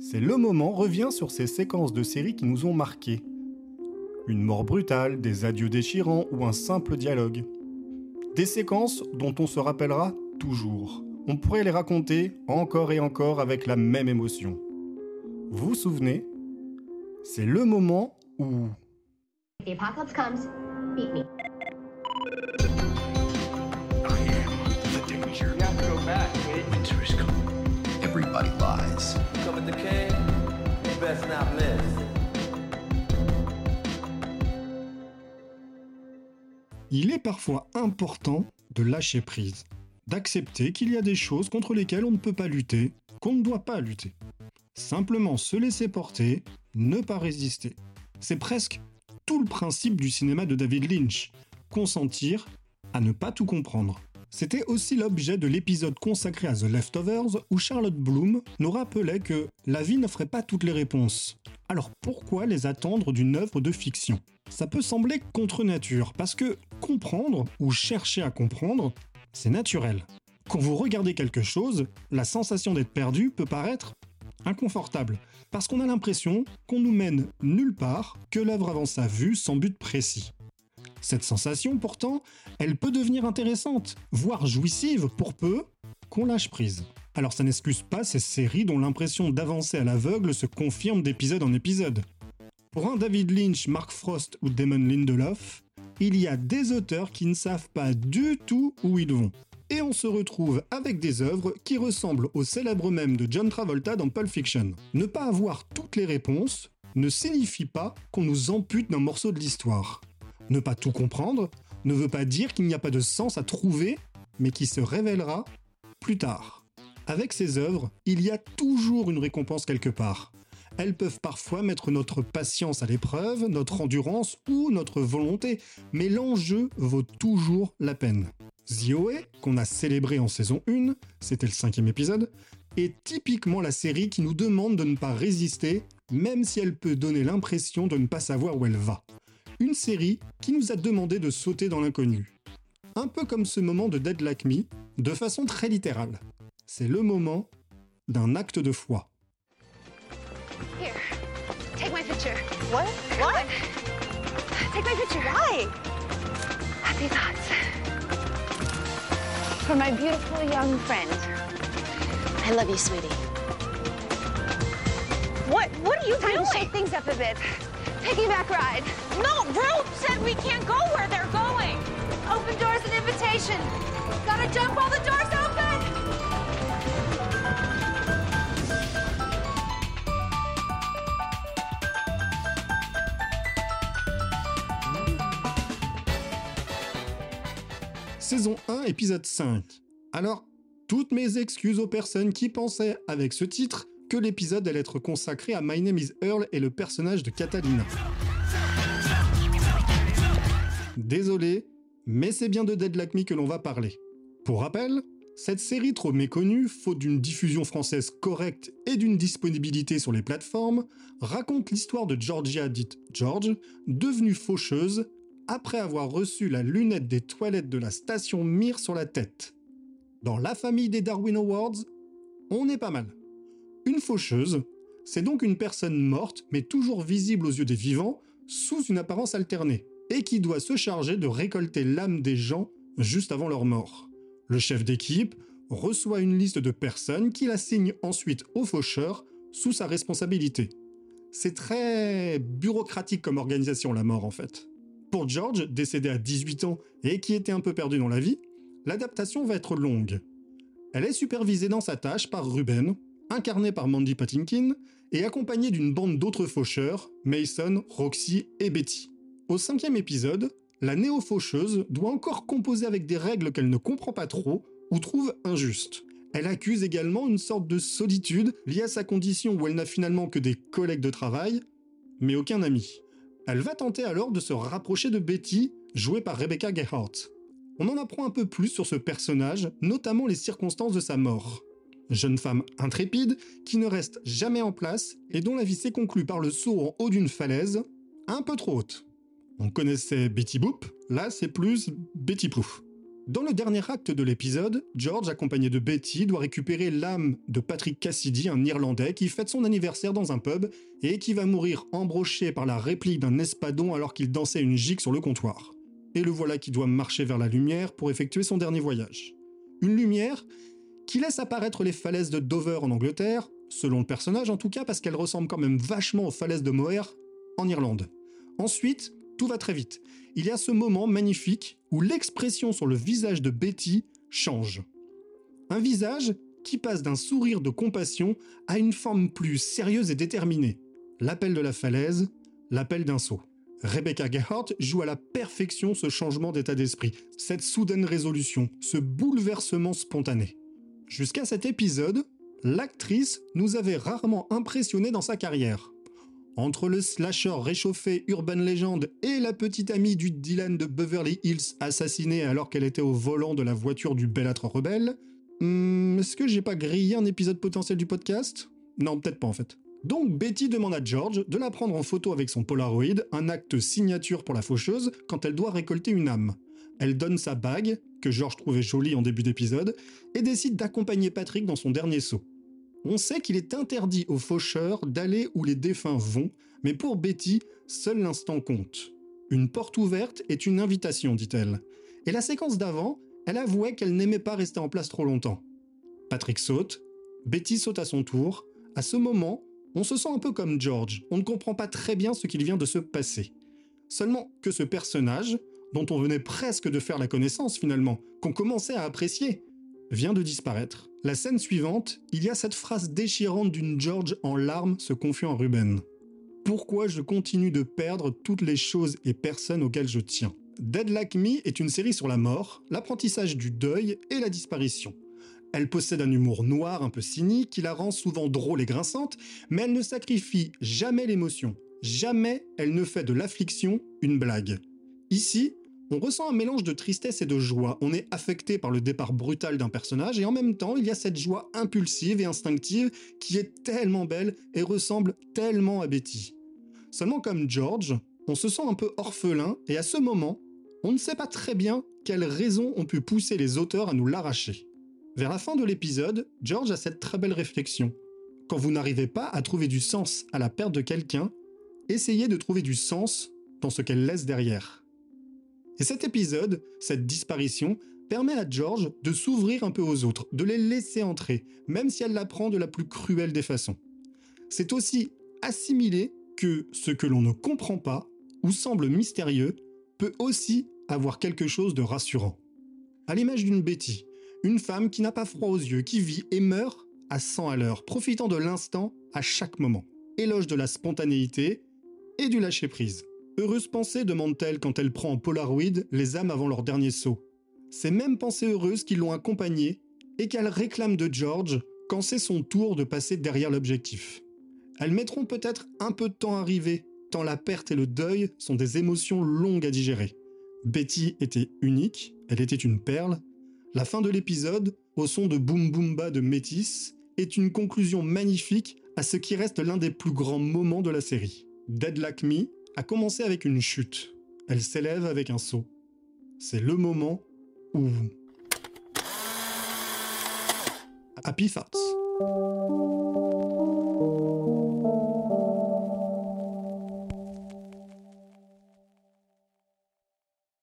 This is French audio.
C'est le moment revient sur ces séquences de séries qui nous ont marqués. Une mort brutale, des adieux déchirants ou un simple dialogue. Des séquences dont on se rappellera toujours. On pourrait les raconter encore et encore avec la même émotion. Vous vous souvenez? C'est le moment où... Il est parfois important de lâcher prise, d'accepter qu'il y a des choses contre lesquelles on ne peut pas lutter, qu'on ne doit pas lutter. Simplement se laisser porter, ne pas résister. C'est presque tout le principe du cinéma de David Lynch, consentir à ne pas tout comprendre. C'était aussi l'objet de l'épisode consacré à The Leftovers où Charlotte Bloom nous rappelait que la vie n'offrait pas toutes les réponses. Alors pourquoi les attendre d'une œuvre de fiction? Ça peut sembler contre nature, parce que comprendre ou chercher à comprendre, c'est naturel. Quand vous regardez quelque chose, la sensation d'être perdu peut paraître inconfortable, parce qu'on a l'impression qu'on nous mène nulle part, que l'œuvre avance à vue sans but précis. Cette sensation, pourtant, elle peut devenir intéressante, voire jouissive pour peu qu'on lâche prise. Alors ça n'excuse pas ces séries dont l'impression d'avancer à l'aveugle se confirme d'épisode en épisode. Pour un David Lynch, Mark Frost ou Damon Lindelof, il y a des auteurs qui ne savent pas du tout où ils vont. Et on se retrouve avec des œuvres qui ressemblent au célèbre même de John Travolta dans Pulp Fiction. Ne pas avoir toutes les réponses ne signifie pas qu'on nous ampute d'un morceau de l'histoire. Ne pas tout comprendre ne veut pas dire qu'il n'y a pas de sens à trouver, mais qui se révélera plus tard. Avec ces œuvres, il y a toujours une récompense quelque part. Elles peuvent parfois mettre notre patience à l'épreuve, notre endurance ou notre volonté, mais l'enjeu vaut toujours la peine. OA, qu'on a célébré en saison 1, c'était le cinquième épisode, est typiquement la série qui nous demande de ne pas résister, même si elle peut donner l'impression de ne pas savoir où elle va. Une série qui nous a demandé de sauter dans l'inconnu. Un peu comme ce moment de Dead Like Me, de façon très littérale. C'est le moment d'un acte de foi. Here, take my picture. What? What? Take my picture. Why? Happy thoughts. For my beautiful young friend. I love you, sweetie. What? What are you Time to doing? shake things up a bit. Piggyback ride. No, Rue said we can't go where they're going. Open doors and invitation. Gotta jump while the door's open. Saison 1, épisode 5. Alors, toutes mes excuses aux personnes qui pensaient, avec ce titre, que l'épisode allait être consacré à My Name is Earl et le personnage de Catalina. Désolé, mais c'est bien de Dead Like Me que l'on va parler. Pour rappel, cette série trop méconnue, faute d'une diffusion française correcte et d'une disponibilité sur les plateformes, raconte l'histoire de Georgia dite George, devenue faucheuse après avoir reçu la lunette des toilettes de la station Mir sur la tête. Dans la famille des Darwin Awards, on est pas mal. Une faucheuse, c'est donc une personne morte mais toujours visible aux yeux des vivants sous une apparence alternée, et qui doit se charger de récolter l'âme des gens juste avant leur mort. Le chef d'équipe reçoit une liste de personnes qu'il assigne ensuite au faucheur sous sa responsabilité. C'est très bureaucratique comme organisation la mort en fait. Pour George, décédé à 18 ans et qui était un peu perdu dans la vie, l'adaptation va être longue. Elle est supervisée dans sa tâche par Ruben, incarné par Mandy Patinkin, et accompagné d'une bande d'autres faucheurs, Mason, Roxy et Betty. Au cinquième épisode, la néo-faucheuse doit encore composer avec des règles qu'elle ne comprend pas trop ou trouve injustes. Elle accuse également une sorte de solitude liée à sa condition où elle n'a finalement que des collègues de travail, mais aucun ami. Elle va tenter alors de se rapprocher de Betty, jouée par Rebecca Gayheart. On en apprend un peu plus sur ce personnage, notamment les circonstances de sa mort. Jeune femme intrépide qui ne reste jamais en place et dont la vie s'est conclue par le saut en haut d'une falaise, un peu trop haute. On connaissait Betty Boop, là c'est plus Betty Poof. Dans le dernier acte de l'épisode, George, accompagné de Betty, doit récupérer l'âme de Patrick Cassidy, un Irlandais qui fête son anniversaire dans un pub et qui va mourir embroché par la réplique d'un espadon alors qu'il dansait une gigue sur le comptoir. Et le voilà qui doit marcher vers la lumière pour effectuer son dernier voyage. Une lumière qui laisse apparaître les falaises de Dover en Angleterre, selon le personnage en tout cas parce qu'elles ressemblent quand même vachement aux falaises de Moher en Irlande. Ensuite, tout va très vite. Il y a ce moment magnifique où l'expression sur le visage de Betty change. Un visage qui passe d'un sourire de compassion à une forme plus sérieuse et déterminée. L'appel de la falaise, l'appel d'un saut. Rebecca Gehart joue à la perfection ce changement d'état d'esprit, cette soudaine résolution, ce bouleversement spontané. Jusqu'à cet épisode, l'actrice nous avait rarement impressionnés dans sa carrière. Entre le slasher réchauffé Urban Legend et la petite amie du Dylan de Beverly Hills assassinée alors qu'elle était au volant de la voiture du belâtre rebelle, hmm, est-ce que j'ai pas grillé un épisode potentiel du podcast? Non, peut-être pas en fait. Donc Betty demande à George de la prendre en photo avec son Polaroid, un acte signature pour la faucheuse quand elle doit récolter une âme. Elle donne sa bague, que George trouvait jolie en début d'épisode, et décide d'accompagner Patrick dans son dernier saut. On sait qu'il est interdit aux faucheurs d'aller où les défunts vont, mais pour Betty, seul l'instant compte. Une porte ouverte est une invitation, dit-elle. Et la séquence d'avant, elle avouait qu'elle n'aimait pas rester en place trop longtemps. Patrick saute, Betty saute à son tour. À ce moment, on se sent un peu comme George, on ne comprend pas très bien ce qu'il vient de se passer. Seulement que ce personnage, dont on venait presque de faire la connaissance finalement, qu'on commençait à apprécier, vient de disparaître. La scène suivante, il y a cette phrase déchirante d'une George en larmes se confiant à Ruben. Pourquoi je continue de perdre toutes les choses et personnes auxquelles je tiens? Dead Like Me est une série sur la mort, l'apprentissage du deuil et la disparition. Elle possède un humour noir un peu cynique qui la rend souvent drôle et grinçante, mais elle ne sacrifie jamais l'émotion. Jamais elle ne fait de l'affliction une blague. Ici, on ressent un mélange de tristesse et de joie. On est affecté par le départ brutal d'un personnage et en même temps, il y a cette joie impulsive et instinctive qui est tellement belle et ressemble tellement à Betty. Seulement comme George, on se sent un peu orphelin et à ce moment, on ne sait pas très bien quelles raisons ont pu pousser les auteurs à nous l'arracher. Vers la fin de l'épisode, George a cette très belle réflexion. Quand vous n'arrivez pas à trouver du sens à la perte de quelqu'un, essayez de trouver du sens dans ce qu'elle laisse derrière. Et cet épisode, cette disparition, permet à George de s'ouvrir un peu aux autres, de les laisser entrer, même si elle l'apprend de la plus cruelle des façons. C'est aussi assimiler que ce que l'on ne comprend pas ou semble mystérieux peut aussi avoir quelque chose de rassurant. À l'image d'une Betty, une femme qui n'a pas froid aux yeux, qui vit et meurt à 100 à l'heure, profitant de l'instant à chaque moment. Éloge de la spontanéité et du lâcher-prise. Heureuse pensée demande-t-elle quand elle prend en Polaroid les âmes avant leur dernier saut. Ces mêmes pensées heureuses qui l'ont accompagnée et qu'elle réclame de George quand c'est son tour de passer derrière l'objectif. Elles mettront peut-être un peu de temps à arriver, tant la perte et le deuil sont des émotions longues à digérer. Betty était unique, elle était une perle. La fin de l'épisode, au son de Boom Boomba de Métis, est une conclusion magnifique à ce qui reste l'un des plus grands moments de la série. Dead Like Me a commencé avec une chute. Elle s'élève avec un saut. C'est le moment où... Happy Thoughts.